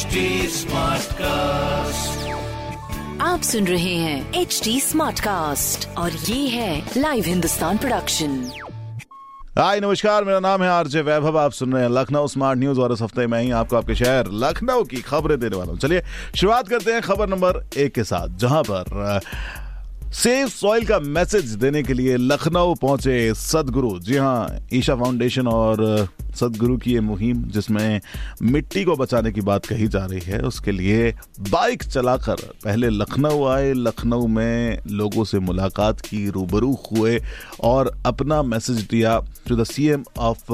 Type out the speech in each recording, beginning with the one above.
HD Smartcast. आप सुन रहे हैं एच डी स्मार्ट कास्ट और ये है लाइव हिंदुस्तान प्रोडक्शन हाय नमस्कार मेरा नाम है आरजे वैभव आप सुन रहे हैं लखनऊ स्मार्ट न्यूज़ और इस हफ़्ते में ही आपको आपके शहर लखनऊ की खबरें देने वाला हूँ। चलिए शुरुआत करते हैं खबर नंबर एक के साथ जहाँ पर सेफ़ सॉइल का मैसेज देने के लिए लखनऊ पहुँचे सदगुरु। जी हाँ ईशा फाउंडेशन और सदगुरु की ये मुहिम, जिसमें मिट्टी को बचाने की बात कही जा रही है, उसके लिए बाइक चलाकर पहले लखनऊ आए। लखनऊ में लोगों से मुलाकात की, रूबरू हुए और अपना मैसेज दिया to the CM of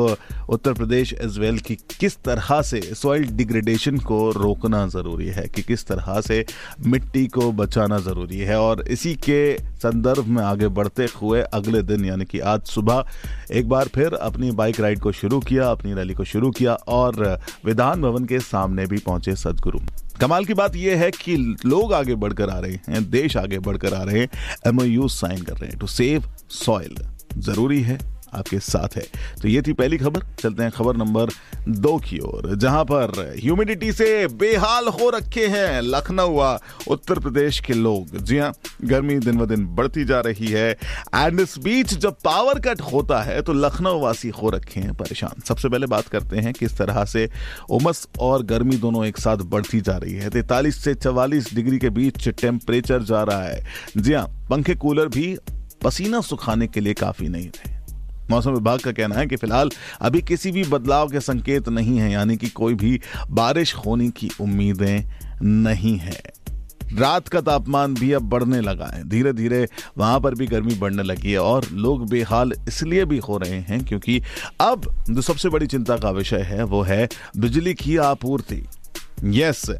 Uttar Pradesh as well कि किस तरह से सॉइल डिग्रेडेशन को रोकना ज़रूरी है, कि किस तरह से मिट्टी को बचाना ज़रूरी है। और इसी के संदर्भ में आगे बढ़ते हुए अगले दिन, यानी कि आज सुबह, एक बार फिर अपनी बाइक राइड को शुरू किया, अपनी रैली को शुरू किया और विधान भवन के सामने भी पहुँचे सदगुरु। कमाल की बात यह है कि लोग आगे बढ़कर आ रहे हैं, देश आगे बढ़कर आ रहे हैं एमओयू साइन कर रहे हैं। टू सेव सॉइल ज़रूरी है। आपके साथ है। तो ये थी पहली खबर। चलते हैं खबर नंबर दो की ओर, जहाँ पर ह्यूमिडिटी से बेहाल हो रखे हैं लखनऊ उत्तर प्रदेश के लोग। जी हाँ गर्मी दिन ब दिन बढ़ती जा रही है। एंड इस बीच जब पावर कट होता है तो लखनऊ वासी हो रखे हैं परेशान। सबसे पहले बात करते हैं किस तरह से उमस और गर्मी दोनों एक साथ बढ़ती जा रही है। तैतालीस से चवालीस डिग्री के बीच टेम्परेचर जा रहा है। जी हाँ पंखे, कूलर भी पसीना सुखाने के लिए काफ़ी नहीं थे। मौसम विभाग का कहना है कि फ़िलहाल अभी किसी भी बदलाव के संकेत नहीं है, यानी कि कोई भी बारिश होने की उम्मीदें नहीं है। रात का तापमान भी अब बढ़ने लगा है। धीरे धीरे वहाँ पर भी गर्मी बढ़ने लगी है और लोग बेहाल इसलिए भी हो रहे हैं क्योंकि अब जो सबसे बड़ी चिंता का विषय है, वो है बिजली की आपूर्ति। यस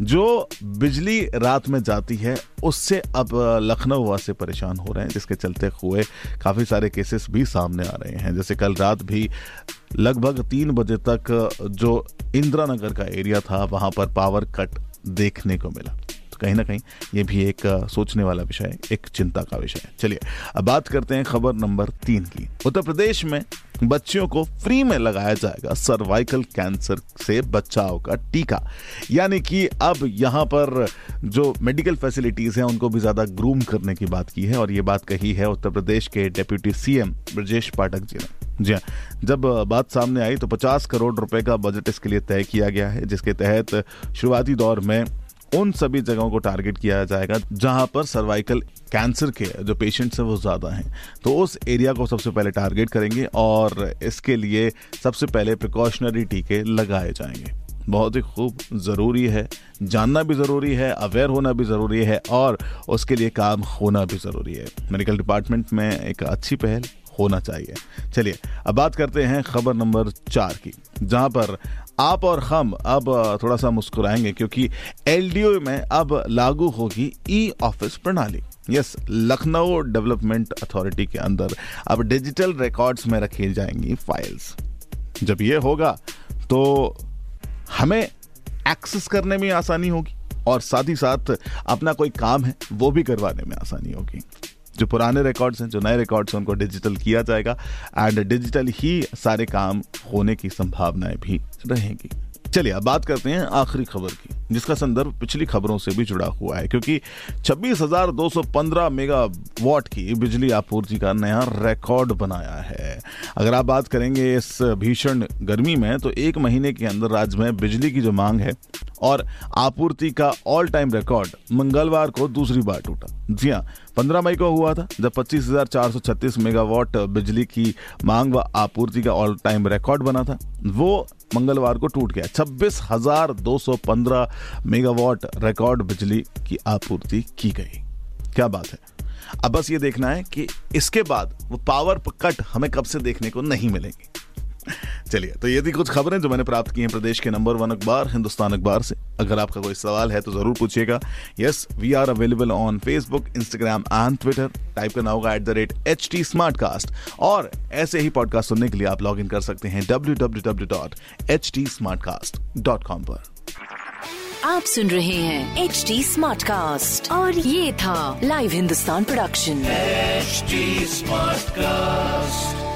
जो बिजली रात में जाती है, उससे अब लखनऊ वासी परेशान हो रहे हैं, जिसके चलते हुए काफ़ी सारे केसेस भी सामने आ रहे हैं। जैसे कल रात भी लगभग तीन बजे तक, जो इंदिरा नगर का एरिया था, वहाँ पर पावर कट देखने को मिला। कहीं ना कहीं ये भी एक सोचने वाला विषय है एक चिंता का विषय है। चलिए, अब बात करते हैं खबर नंबर तीन की। उत्तर प्रदेश में बच्चियों को फ्री में लगाया जाएगा सर्वाइकल कैंसर से बचाव का टीका। यानी कि अब यहाँ पर जो मेडिकल फैसिलिटीज़ हैं, उनको भी ज़्यादा ग्रूम करने की बात की है और ये बात कही है उत्तर प्रदेश के डेप्यूटी सीएम ब्रजेश पाठक जी ने। जी हाँ जब बात सामने आई तो 50 करोड़ रुपए का बजट इसके लिए तय किया गया है, जिसके तहत शुरुआती दौर में उन सभी जगहों को टारगेट किया जाएगा जहाँ पर सर्वाइकल कैंसर के जो पेशेंट्स हैं वो ज़्यादा हैं। तो उस एरिया को सबसे पहले टारगेट करेंगे और इसके लिए सबसे पहले प्रिकॉशनरी टीके लगाए जाएँगे। बहुत ही खूब ज़रूरी है, जानना भी ज़रूरी है अवेयर होना भी ज़रूरी है और उसके लिए काम होना भी ज़रूरी है। मेडिकल डिपार्टमेंट में एक अच्छी पहल होना चाहिए। चलिए, अब बात करते हैं खबर नंबर चार की, जहाँ पर आप और हम अब थोड़ा सा मुस्कुराएँगे क्योंकि एलडीओ में अब लागू होगी ई ऑफ़िस प्रणाली। यस, लखनऊ डेवलपमेंट अथॉरिटी के अंदर अब डिजिटल रिकॉर्ड्स में रखी जाएँगी फाइल्स। जब ये होगा तो हमें एक्सेस करने में आसानी होगी और साथ ही साथ अपना कोई काम है, वो भी करवाने में आसानी होगी। जो पुराने रिकॉर्ड्स हैं जो नए रिकॉर्ड्स हैं उनको डिजिटल किया जाएगा। एंड डिजिटल ही सारे काम होने की संभावनाएँ भी रहेंगी। चलिए अब बात करते हैं आखिरी खबर की जिसका संदर्भ पिछली खबरों से भी जुड़ा हुआ है। क्योंकि 26,215 मेगा वॉट की बिजली आपूर्ति का नया रिकॉर्ड बनाया है। अगर आप बात करेंगे इस भीषण गर्मी में तो एक महीने के अंदर राज्य में बिजली की जो मांग है और आपूर्ति का ऑल टाइम रिकॉर्ड मंगलवार को दूसरी बार टूटा। जी हाँ पंद्रह मई को हुआ था जब 25,436 मेगावाट बिजली की मांग व आपूर्ति का ऑल टाइम रिकॉर्ड बना था। वो मंगलवार को टूट गया। 26,215 मेगावाट रिकॉर्ड बिजली की आपूर्ति की गई। क्या बात है? अब बस ये देखना है कि इसके बाद वो पावर कट हमें कब से देखने को नहीं मिलेंगे। चलिए तो ये थी कुछ खबरें जो मैंने प्राप्त की हैं प्रदेश के नंबर वन अखबार हिंदुस्तान अखबार से। अगर आपका कोई सवाल है तो ज़रूर पूछिएगा। Yes we are available on Facebook Instagram and Twitter type करना होगा at the rate H T Smartcast और ऐसे ही पॉडकास्ट सुनने के लिए आप लॉग इन कर सकते हैं W W W dot H T Smartcast dot com पर। आप सुन रहे हैं एच टी स्मार्ट कास्ट और ये था live Hindustan production HD Smartcast.